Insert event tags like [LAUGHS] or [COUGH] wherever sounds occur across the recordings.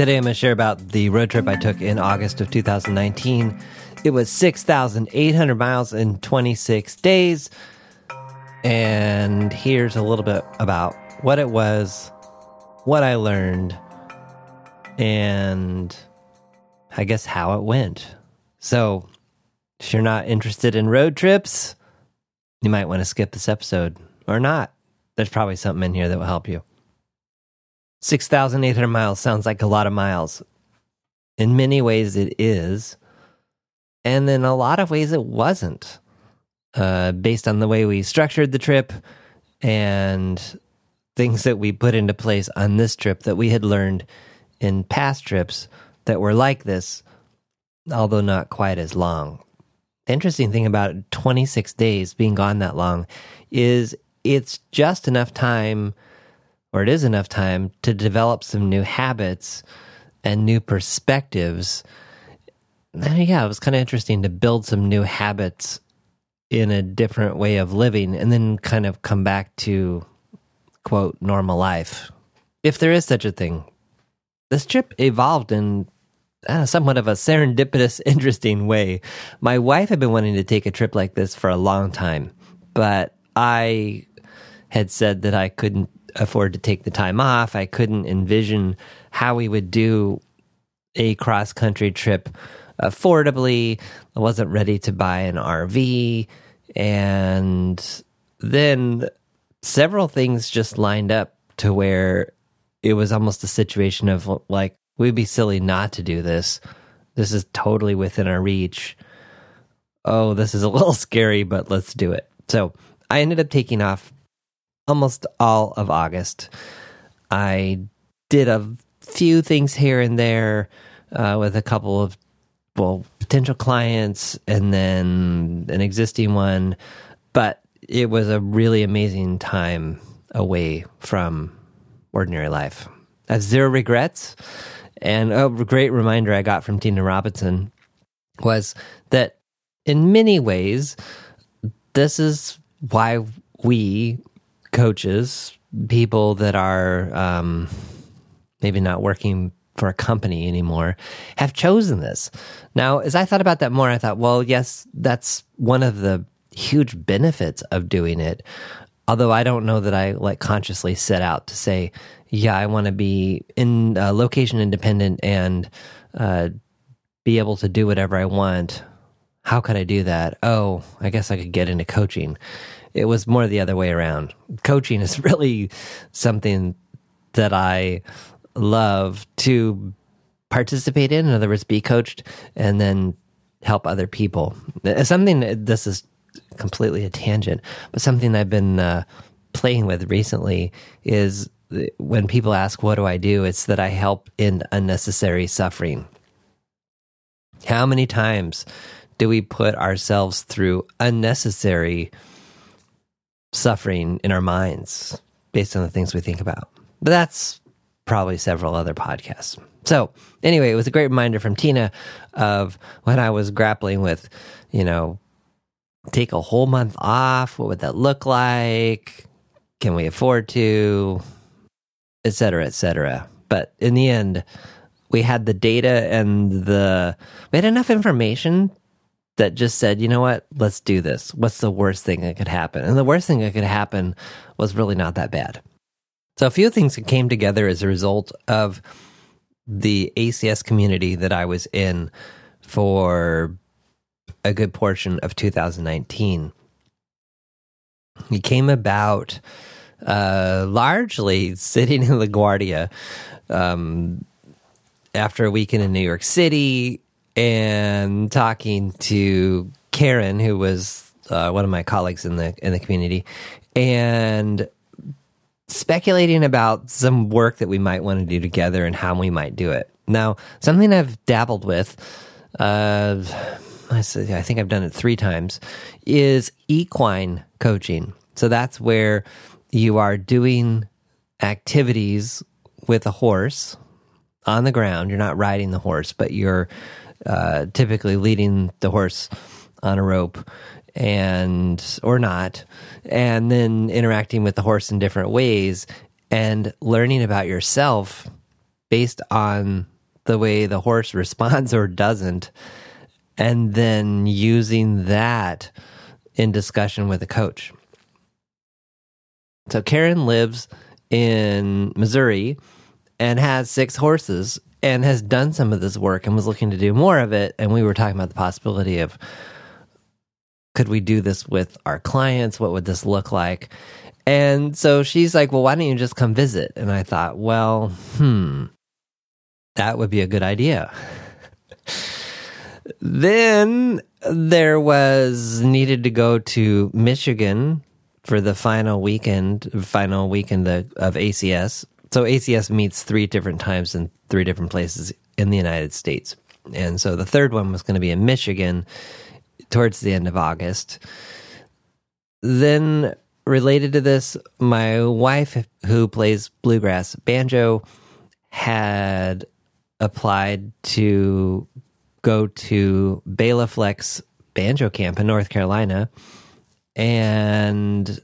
Today I'm going to share about the road trip I took in August of 2019. It was 6,800 miles in 26 days. And here's a little bit about what it was, what I learned, and I guess how it went. So, if you're not interested in road trips, you might want to skip this episode or not. There's probably something in here that will help you. 6,800 miles sounds like a lot of miles. In many ways, it is. And in a lot of ways, it wasn't. Uh, based on the way we structured the trip and things that we put into place on this trip that we had learned in past trips that were like this, although not quite as long. The interesting thing about 26 days being gone that long is it's just enough time, or it is enough time, to develop some new habits and new perspectives. Yeah, it was kind of interesting to build some new habits in a different way of living and then kind of come back to quote normal life if there is such a thing this trip evolved in uh, somewhat of a serendipitous [LAUGHS] interesting way my wife had been wanting to take a trip like this for a long time but i had said that i couldn't afford to take the time off i couldn't envision how we would do a cross country trip affordably. I wasn't ready to buy an RV. And then several things just lined up to where it was almost a situation of like, we'd be silly not to do this. This is totally within our reach. Oh, this is a [LAUGHS] little scary, but let's do it. So I ended up taking off almost all of August. I did a few things here and there uh, with a couple of well potential clients and then an existing one but it was a really amazing time away from ordinary life i have zero regrets and a great reminder i got from tina robinson was that in many ways this is why we coaches people that are um, maybe not working for a company anymore have chosen this. Now, as I thought about that more, I thought, well, yes, that's one of the huge benefits of doing it. Although I don't know that I like consciously set out to say, yeah, I want to be in uh, location independent and uh, be able to do whatever I want. How could I do that? Oh, I guess I could get into coaching. It was more the other way around. Coaching is [LAUGHS] really something that I love to participate in, in other words, be coached, and then help other people. Uh, something, uh, this is completely a tangent, but something I've been uh, playing with recently is uh, when people ask, What do I do? It's that I help in unnecessary suffering. How many times do we put ourselves through unnecessary suffering in our minds based on the things we think about? But that's probably several other podcasts. So, anyway, it was a great reminder from Tina of when I was grappling with, you know, take a whole month off. What would that look like? Can we afford to? Et cetera, et cetera. But in the end, we had the data and the, we had enough information that just said, you know what, let's do this. What's the worst thing that could happen? And the worst thing that could happen was really not that bad. So a few things that came together as a result of the ACS community that I was in for a good portion of 2019. It came about uh, largely sitting in LaGuardia um, after a weekend in New York City and talking to Karen, who was uh, one of my colleagues in the in the community, and speculating about some work that we might want to do together and how we might do it. Now, something I've dabbled with, uh, I think I've done it three times, is equine coaching. So that's where you are doing activities with a horse on the ground. You're not riding the horse, but you're uh, typically leading the horse on a rope and or not and then interacting with the horse in different ways and learning about yourself based on the way the horse [LAUGHS] responds or doesn't, and then using that in discussion with a coach. So Karen lives in Missouri and has six horses and has done some of this work and was looking to do more of it. And we were talking about the possibility of could we do this with our clients? What would this look like? And so she's like, well, why don't you just come visit? And I thought, well, hmm, that would be a good idea. [LAUGHS] then there was needed to go to Michigan for the final weekend, final weekend of ACS. So ACS meets three different times in three different places in the United States. And so the third one was going to be in Michigan towards the end of August. Then, related to this, my wife, who plays bluegrass banjo, had applied to go to Bela Fleck's banjo camp in North Carolina and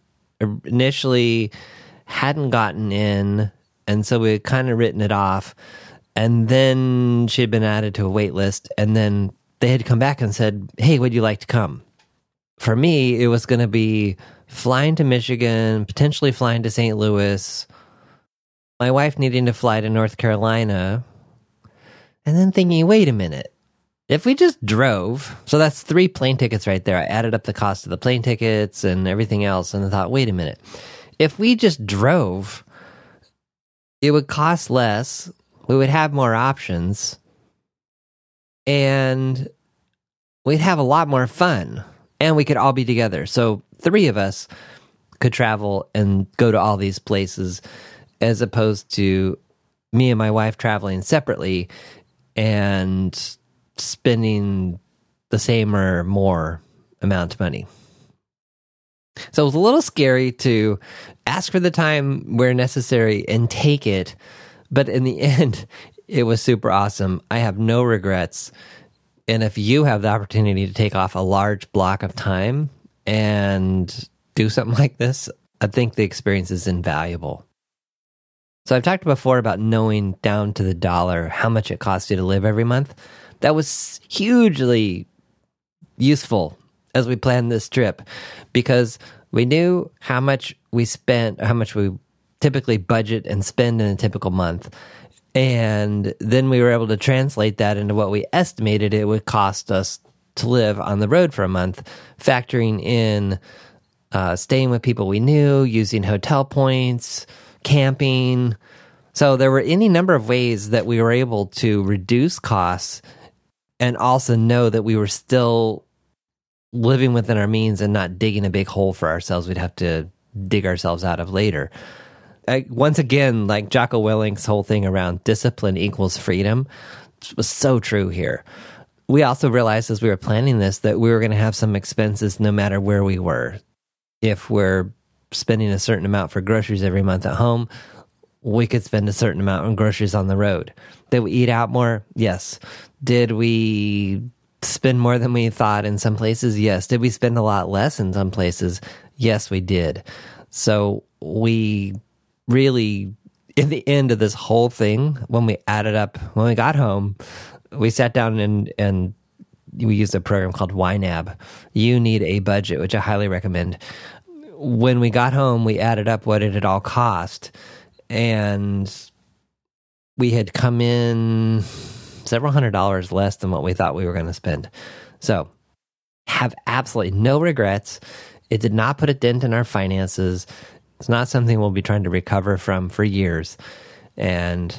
initially hadn't gotten in. And so we had kind of written it off. And then she had been added to a wait list. And then they had come back and said, Hey, would you like to come? For me, it was going to be flying to Michigan, potentially flying to St. Louis, my wife needing to fly to North Carolina, and then thinking, wait a minute. If we just drove, so that's three plane tickets right there. I added up the cost of the plane tickets and everything else, and I thought, wait a minute. If we just drove, it would cost less. We would have more options and we'd have a lot more fun and we could all be together. So, three of us could travel and go to all these places as opposed to me and my wife traveling separately and spending the same or more amount of money. So it was a little scary to ask for the time where necessary and take it. But in the [LAUGHS] end, it was super awesome. I have no regrets. And if you have the opportunity to take off a large block of time and do something [LAUGHS] like this, I think the experience is invaluable. So I've talked before about knowing down to the dollar how much it costs you to live every month. That was hugely useful as we planned this trip because we knew how much we spent, how much we typically budget and spend in a typical month. And then we were able to translate that into what we estimated it would cost us to live on the road for a month, factoring in uh, staying with people we knew, using hotel points, camping. So there were any number of ways that we were able to reduce costs and also know that we were still living within our means and not digging a big hole for ourselves we'd have to dig ourselves out of later. I, once again, like Jocko Willink's whole thing around discipline equals freedom was so true here. We also realized as we were planning this that we were going to have some expenses no matter where we were. If we're spending a certain amount for groceries every month at home, we could spend a certain amount on groceries on the road. Did we eat out more? Yes. Did we spend more than we thought in some places? Yes. Did we spend a lot less in some places? Yes, we did. So we really, in the end of this whole thing, when we added up, when we got home, we sat down and, and we used a program called YNAB. You need a budget, which I highly recommend. When we got home, we added up what it had all cost, and we had come in several hundred dollars less than what we thought we were going to spend. So, have absolutely no regrets. It did not put a dent in our finances. It's not something we'll be trying to recover from for years. And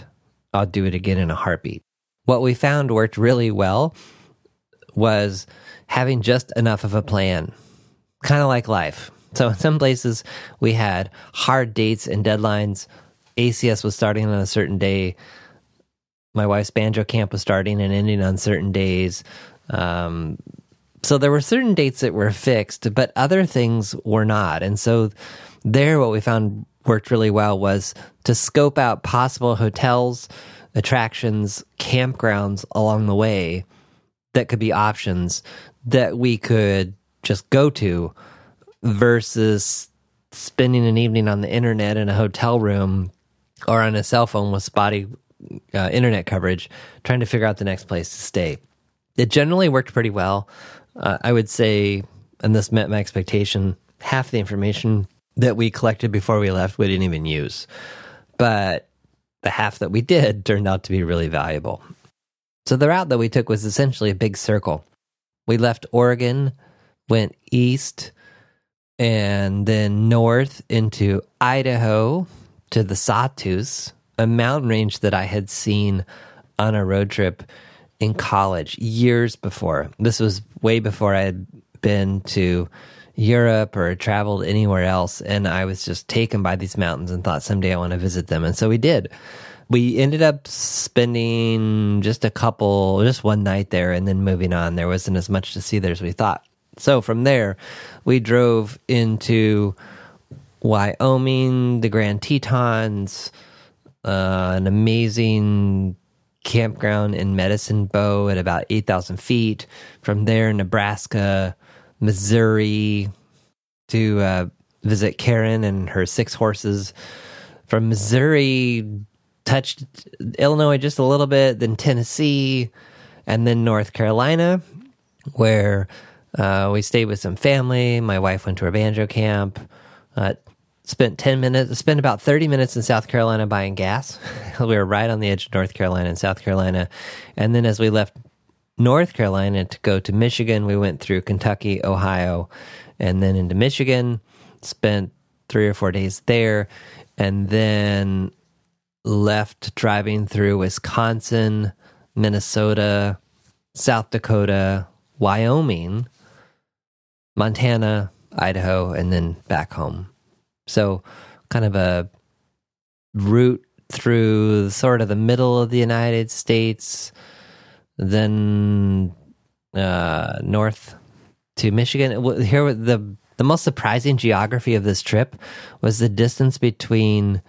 I'll do it again in a heartbeat. What we found worked really well was having just enough of a plan, kind of like life. So in some places we had hard dates and deadlines. ACS was starting on a certain day. My wife's banjo camp was starting and ending on certain days. Um, so there were certain dates that were fixed, but other things were not. And so there, what we found worked really well was to scope out possible hotels, attractions, campgrounds along the way that could be options that we could just go to versus spending an evening on the internet in a hotel room or on a cell phone with spotty uh, internet coverage, trying to figure out the next place to stay. It generally worked pretty well. Uh, I would say, and this met my expectation, half the information that we collected before we left we didn't even use. But the half that we did turned out to be really valuable. So the route that we took was essentially a big circle. We left Oregon, went east, and then north into Idaho to the Sawtooth, a mountain range that I had seen on a road trip in college years before. This was way before I had been to Europe or traveled anywhere else. And I was just taken by these mountains and thought someday I want to visit them. And so we did. We ended up spending just a couple, just one night there and then moving on. There wasn't as much to see there as we thought. So from there, we drove into Wyoming, the Grand Tetons, uh, an amazing campground in Medicine Bow at about 8,000 feet. From there, Nebraska, Missouri to uh, visit Karen and her six horses. From Missouri, touched Illinois just a little bit, then Tennessee, and then North Carolina, where uh, we stayed with some family. My wife went to a banjo camp. Uh, spent 10 minutes, spent about 30 minutes in South Carolina buying gas. [LAUGHS] we were right on the edge of North Carolina and South Carolina. And then as we left North Carolina to go to Michigan, we went through Kentucky, Ohio, and then into Michigan, spent three or four days there, and then left driving through Wisconsin, Minnesota, South Dakota, Wyoming, Montana, Idaho, and then back home. So, kind of a route through sort of the middle of the United States, then uh, north to Michigan. Here, the the most surprising geography of this trip was the distance between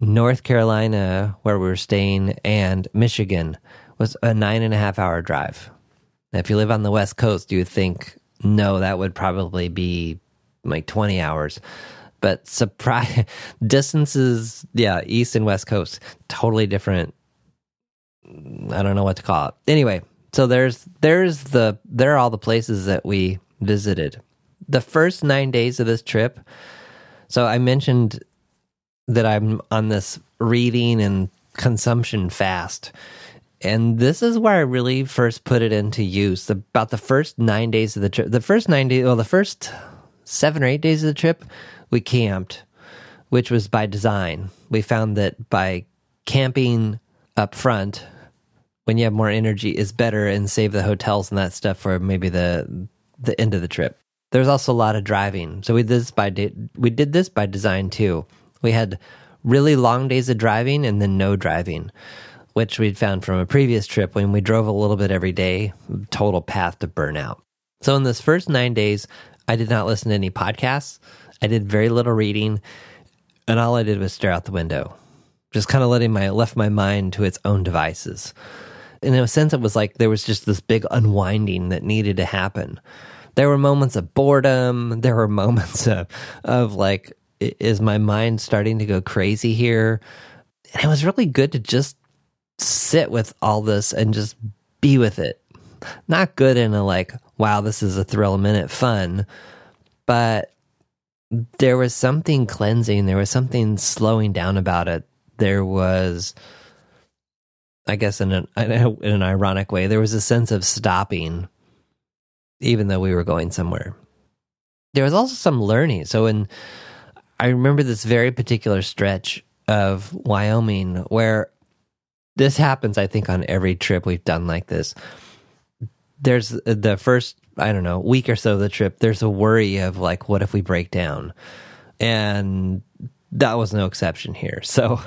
North Carolina, where we were staying, and Michigan was a nine and a half hour drive. If you live on the West Coast, you would think no, that would probably be like twenty hours but surprise [LAUGHS] distances, yeah, east and west coast, totally different. I don't know what to call it. Anyway, so there's there's the there are all the places that we visited. The first nine days of this trip. So I mentioned that I'm on this reading and consumption fast. And this is where I really first put it into use. About the first nine days of the trip, the first nine days, well, the first seven or eight days of the trip, we camped, which was by design. We found that by camping up front, when you have more energy, is better and save the hotels and that stuff for maybe the the end of the trip. There's also a lot of driving, so we did this by de- we did this by design too. We had really long days of driving and then no driving, which we'd found from a previous trip when we drove a little bit every day. Total path to burnout. So in this first nine days, I did not listen to any podcasts. I did very little reading, and all I did was stare out the window, just kind of letting my left my mind to its own devices. In a sense, it was like there was just this big unwinding that needed to happen. There were moments of boredom. There were [LAUGHS] moments of, of like, is my mind starting to go crazy here? And it was really good to just sit with all this and just be with it. Not good in a like, wow, this is a thrill a minute fun, but there was something cleansing. There was something slowing down about it. There was, I guess, in an, in an ironic way, there was a sense of stopping, even though we were going somewhere. There was also some learning. So, in I remember this very particular stretch of Wyoming where this happens, I think, on every trip we've done like this. There's the first I don't know, week or so of the trip, there's a worry of like, what if we break down? And that was no exception here. So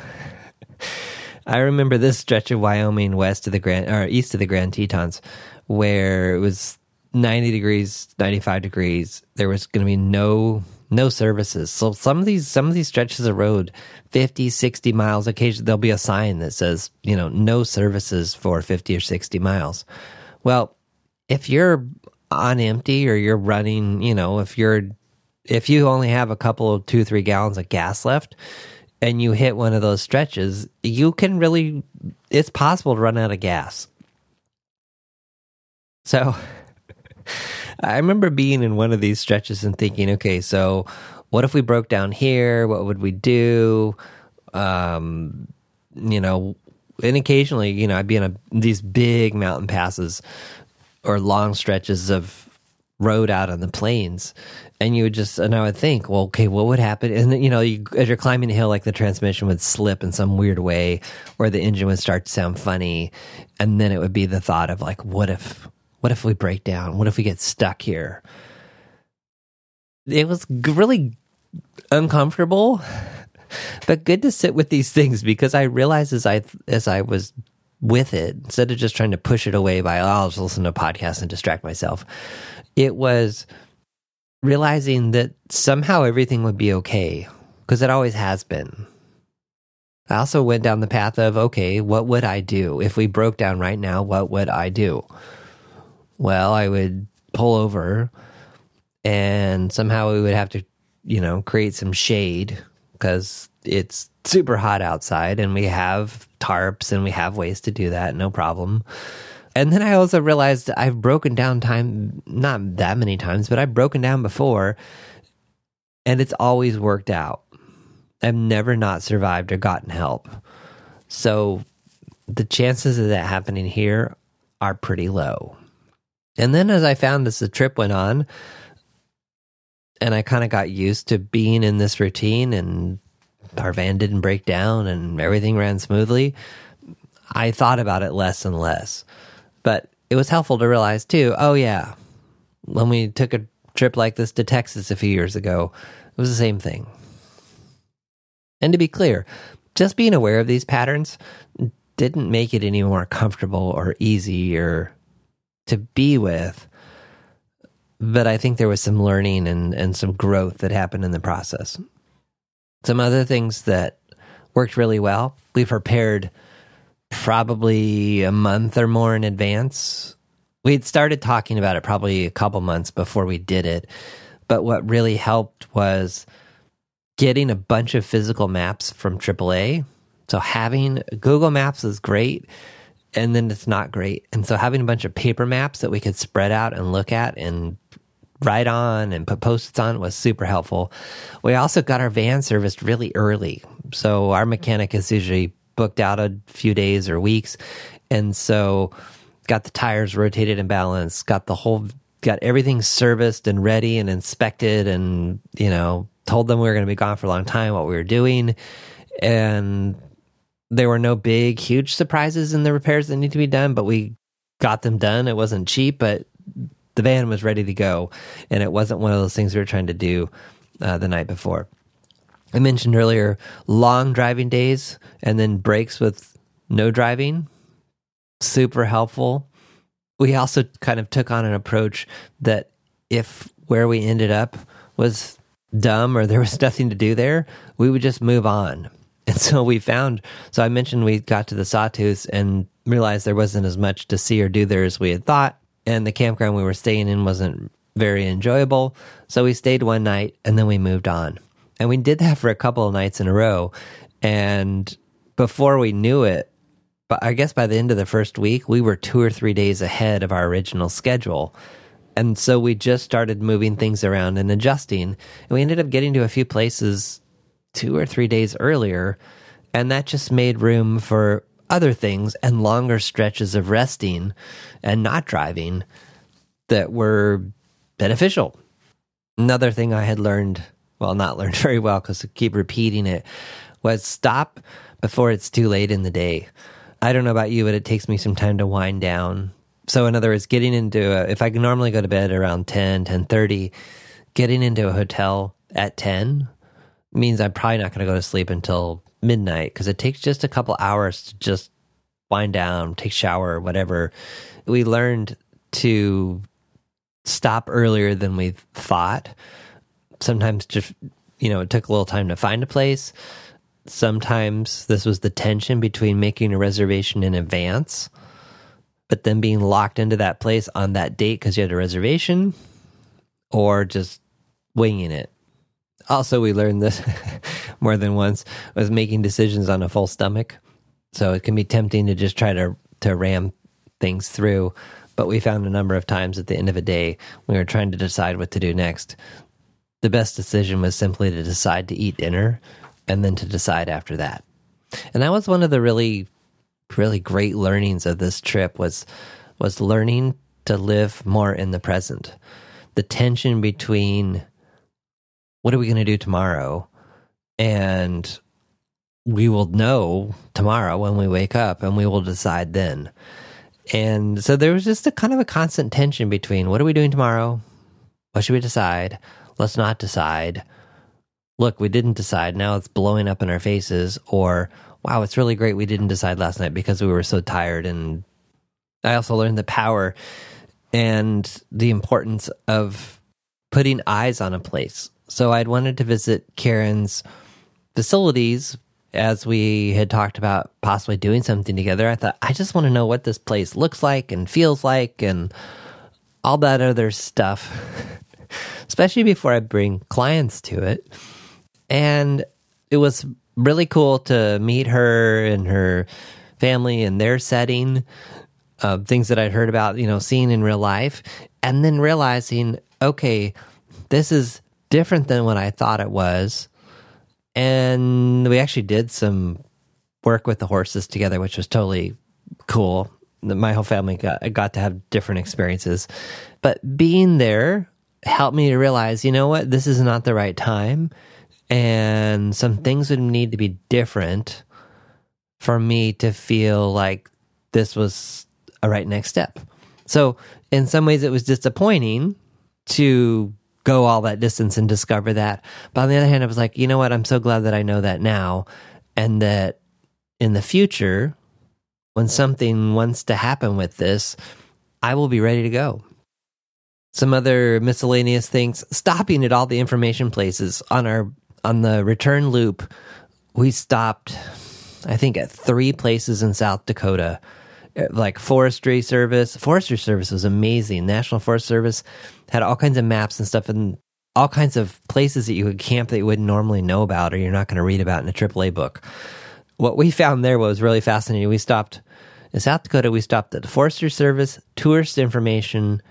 [LAUGHS] I remember this stretch of Wyoming west of the Grand or east of the Grand Tetons where it was 90 degrees, 95 degrees. There was going to be no no services. So some of these some of these stretches of road, 50, 60 miles, occasionally there'll be a sign that says, you know, no services for 50 or 60 miles. Well, if you're on empty or you're running, you know, if you're if you only have a couple of two, three gallons of gas left and you hit one of those stretches, you can really it's possible to run out of gas. So [LAUGHS] I remember being in one of these stretches and thinking, okay, so what if we broke down here? What would we do? Um, you know, and occasionally, you know, I'd be in a, these big mountain passes or long stretches of road out on the plains and you would just and i would think well okay what would happen and you know you, as you're climbing the hill like the transmission would slip in some weird way or the engine would start to sound funny and then it would be the thought of like what if what if we break down what if we get stuck here it was really uncomfortable but good to sit with these things because i realized as i as i was with it instead of just trying to push it away by oh, I'll just listen to podcasts and distract myself. It was realizing that somehow everything would be okay because it always has been. I also went down the path of okay, what would I do if we broke down right now? What would I do? Well, I would pull over and somehow we would have to, you know, create some shade because it's super hot outside and we have tarps and we have ways to do that, no problem. And then I also realized I've broken down time, not that many times, but I've broken down before and it's always worked out. I've never not survived or gotten help. So the chances of that happening here are pretty low. And then as I found as the trip went on, and I kind of got used to being in this routine and our van didn't break down and everything ran smoothly, I thought about it less and less. But it was helpful to realize too, oh yeah, when we took a trip like this to Texas a few years ago, it was the same thing. And to be clear, just being aware of these patterns didn't make it any more comfortable or easier to be with. But I think there was some learning and, and some growth that happened in the process. Some other things that worked really well. We prepared probably a month or more in advance. We had started talking about it probably a couple months before we did it. But what really helped was getting a bunch of physical maps from AAA. So having Google Maps is great and then it's not great. And so having a bunch of paper maps that we could spread out and look at and write on and put post-its on was super helpful. We also got our van serviced really early. So our mechanic is usually booked out a few days or weeks. And so got the tires rotated and balanced, got the whole got everything serviced and ready and inspected and, you know, told them we were going to be gone for a long time, what we were doing. And there were no big, huge surprises in the repairs that need to be done, but we got them done. It wasn't cheap, but the van was ready to go, and it wasn't one of those things we were trying to do uh, the night before. I mentioned earlier long driving days and then breaks with no driving. Super helpful. We also kind of took on an approach that if where we ended up was dumb or there was [LAUGHS] nothing to do there, we would just move on. [LAUGHS] And so we found, so I mentioned we got to the Sawtooth and realized there wasn't as much to see or do there as we had thought and the campground we were staying in wasn't very enjoyable. So we stayed one night and then we moved on. And we did that for a couple of nights in a row. And before we knew it, but I guess by the end of the first week, we were two or three days ahead of our original schedule. And so we just started moving things around and adjusting. And we ended up getting to a few places two or three days earlier. And that just made room for other things and longer stretches of resting and not driving that were beneficial. Another thing I had learned, well, not learned [LAUGHS] very well because I keep repeating it, was stop before it's too late in the day. I don't know about you, but it takes me some time to wind down. So, in other words, getting into a, if I can normally go to bed around 10, 10 30, getting into a hotel at 10 means I'm probably not going to go to sleep until midnight because it takes just a couple hours to just wind down, take shower, whatever. We learned to stop earlier than we thought. Sometimes just you know, it took a little time to find a place. Sometimes this was the tension between making a reservation in advance, but then being locked into that place on that date because you had a reservation, or just winging it also we learned this [LAUGHS] more than once was making decisions on a full stomach So it can be tempting to just try to, to ram things through. But we found a number of times at the end of a day, we were trying to decide what to do next. The best decision was simply to decide to eat dinner and then to decide after that. And that was one of the really, really great learnings of this trip was, was learning to live more in the present. The tension between what are we going to do tomorrow and we will know tomorrow when we wake up and we will decide then. And so there was just a kind of a constant tension between what are we doing tomorrow? What should we decide? Let's not decide. Look, we didn't decide. Now it's blowing up in our faces. Or, wow, it's really great we didn't decide last night because we were so tired. And I also learned the power and the importance of putting eyes on a place. So I'd wanted to visit Karen's facilities as we had talked about possibly doing something together, I thought, I just want to know what this place looks like and feels like and all that other stuff, [LAUGHS] especially before I bring clients to it. And it was really cool to meet her and her family and their setting, uh, things that I'd heard about, you know, seeing in real life, and then realizing, okay, this is different than what I thought it was and we actually did some work with the horses together, which was totally cool. My whole family got got to have different experiences, but being there helped me to realize, you know what, this is not the right time, and some things would need to be different for me to feel like this was a right next step. So, in some ways, it was disappointing to go all that distance and discover that. But on the other hand, I was like, you know what? I'm so glad that I know that now. And that in the future, when something wants to happen with this, I will be ready to go. Some other miscellaneous things, stopping at all the information places on our on the return loop, we stopped I think at three places in South Dakota uh, like forestry service. Forestry service was amazing. National Forest Service had all kinds of maps and stuff and all kinds of places that you could camp that you wouldn't normally know about or you're not going to read about in a AAA book. What we found there was really fascinating. We stopped in South Dakota, we stopped at the Forestry Service, tourist information,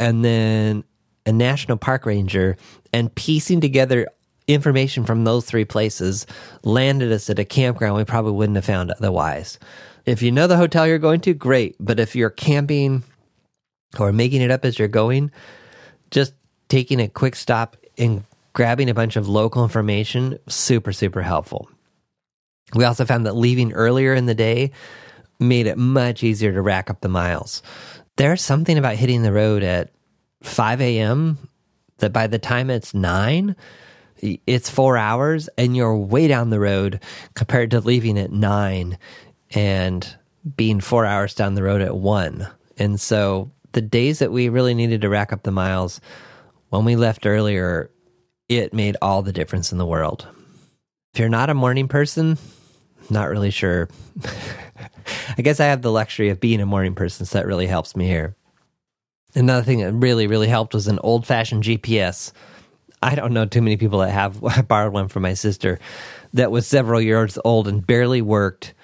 and then a national park ranger, and piecing together information from those three places landed us at a campground we probably wouldn't have found otherwise. If you know the hotel you're going to, great. But if you're camping or making it up as you're going, just taking a quick stop and grabbing a bunch of local information, super, super helpful. We also found that leaving earlier in the day made it much easier to rack up the miles. There's something about hitting the road at 5 a.m. that by the time it's nine, it's four hours and you're way down the road compared to leaving at nine and being four hours down the road at one. And so the days that we really needed to rack up the miles, when we left earlier, it made all the difference in the world. If you're not a morning person, not really sure. [LAUGHS] [LAUGHS] I guess I have the luxury of being a morning person, so that really helps me here. Another thing that really, really helped was an old fashioned GPS. I don't know too many people that have. [LAUGHS] I borrowed one from my sister that was several years old and barely worked.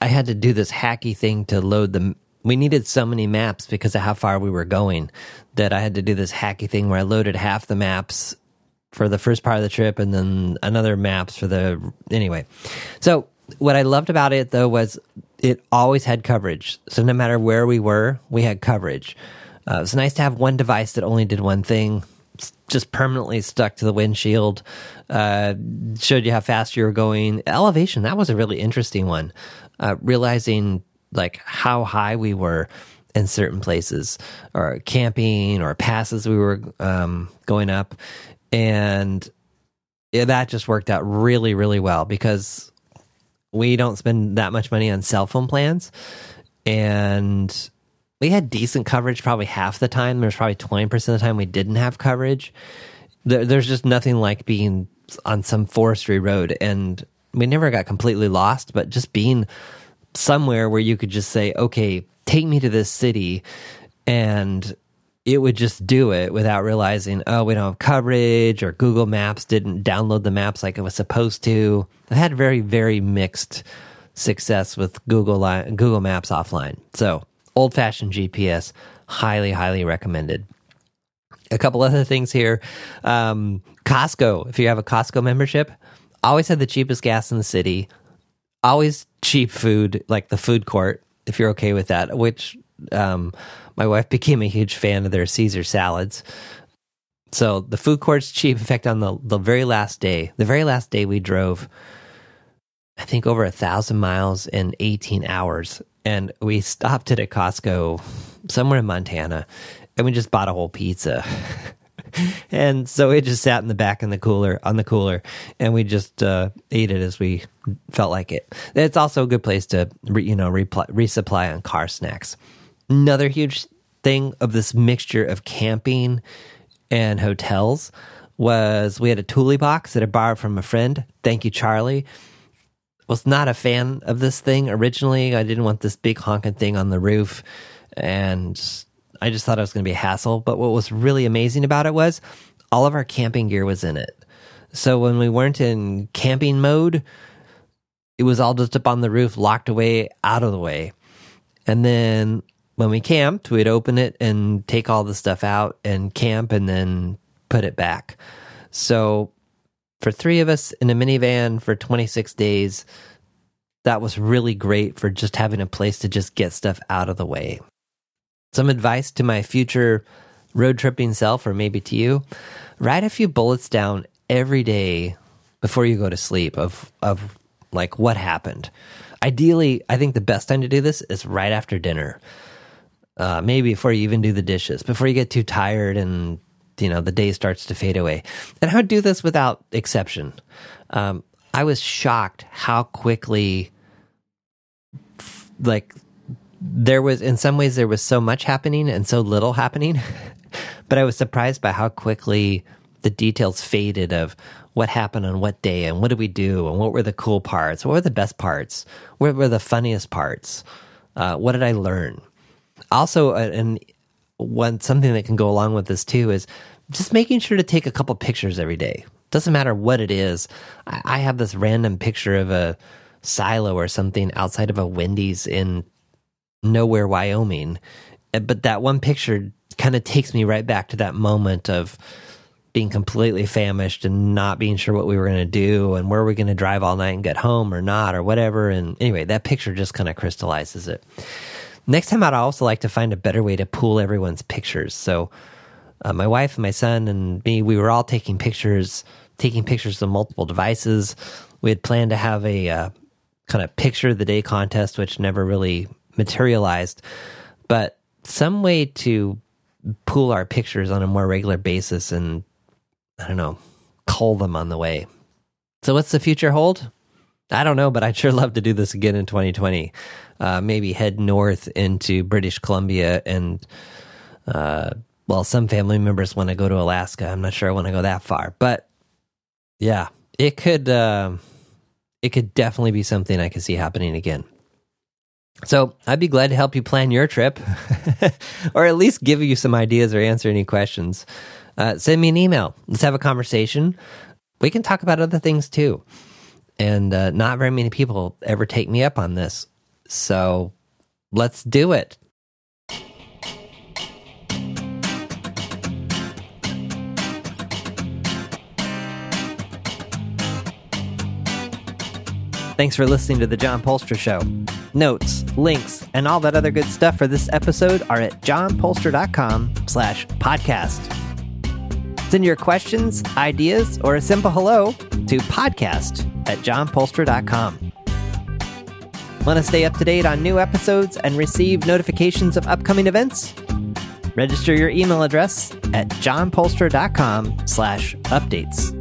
I had to do this hacky thing to load the. We needed so many maps because of how far we were going that I had to do this hacky thing where I loaded half the maps for the first part of the trip and then another maps for the anyway. So what I loved about it though was it always had coverage. So no matter where we were, we had coverage. Uh, it was nice to have one device that only did one thing, just permanently stuck to the windshield. Uh, showed you how fast you were going. Elevation that was a really interesting one uh, realizing like how high we were in certain places or camping or passes we were um, going up and yeah, that just worked out really really well because we don't spend that much money on cell phone plans. And we had decent coverage probably half the time. There's probably 20% of the time we didn't have coverage. There, there's just nothing like being on some forestry road. And we never got completely lost, but just being somewhere where you could just say, okay, take me to this city. And it would just do it without realizing, oh, we don't have coverage or Google Maps didn't download the maps like it was supposed to. I had very, very mixed success with Google Li- Google Maps offline. So, old fashioned GPS, highly, highly recommended. A couple other things here. Um, Costco, if you have a Costco membership, always had the cheapest gas in the city, always cheap food, like the food court, if you're okay with that, which um, my wife became a huge fan of their Caesar salads. So the food court's cheap. In fact, on the, the very last day, the very last day we drove, I think over a thousand miles in 18 hours. And we stopped at a Costco somewhere in Montana and we just bought a whole pizza. [LAUGHS] and so it just sat in the back in the cooler on the cooler and we just uh, ate it as we felt like it. It's also a good place to, re, you know, resupply on car snacks. Another huge thing of this mixture of camping and hotels was we had a Thule box that I borrowed from a friend. Thank you, Charlie. Was not a fan of this thing originally. I didn't want this big honking thing on the roof, and I just thought it was going to be a hassle. But what was really amazing about it was all of our camping gear was in it. So when we weren't in camping mode, it was all just up on the roof, locked away, out of the way. And then when we camped, we'd open it and take all the stuff out and camp and then put it back. So for three of us in a minivan for 26 days, that was really great for just having a place to just get stuff out of the way. Some advice to my future road tripping self, or maybe to you write a few bullets down every day before you go to sleep of, of like what happened. Ideally, I think the best time to do this is right after dinner uh, maybe before you even do the dishes, before you get too tired and you know the day starts to fade away. And I would do this without exception. Um, I was shocked how quickly, like, there was in some ways there was so much happening and so little happening, [LAUGHS] but I was surprised by how quickly the details faded of what happened on what day and what did we do and what were the cool parts, what were the best parts, what were the funniest parts, uh, what did I learn also, and one something that can go along with this too is just making sure to take a couple pictures every day. Doesn't matter what it is. I, I have this random picture of a silo or something outside of a Wendy's in nowhere, Wyoming. But that one picture kind of takes me right back to that moment of being completely famished and not being sure what we were going to do and where we're going to drive all night and get home or not or whatever. And anyway, that picture just kind of crystallizes it. Next time, out, I'd also like to find a better way to pool everyone's pictures. So, uh, my wife, and my son, and me, we were all taking pictures, taking pictures of multiple devices. We had planned to have a uh, kind of picture of the day contest, which never really materialized. But some way to pool our pictures on a more regular basis and, I don't know, cull them on the way. So, what's the future hold? I don't know, but I'd sure love to do this again in 2020 uh, maybe head north into British Columbia and, uh, well, some family members want to go to Alaska. I'm not sure I want to go that far, but yeah, it could, uh, it could definitely be something I could see happening again. So I'd be glad to help you plan your trip, [LAUGHS] or at least give you some ideas or answer any questions. Uh, send me an email. Let's have a conversation. We can talk about other things too. And uh, not very many people ever take me up on this. So let's do it. Thanks for listening to The John Poelstra Show. Notes, links, and all that other good stuff for this episode are at johnpoelstra.com slash podcast. Send your questions, ideas, or a simple hello to podcast at johnpoelstra.com. Want to stay up to date on new episodes and receive notifications of upcoming events? Register your email address at johnpoelstra.com slash updates.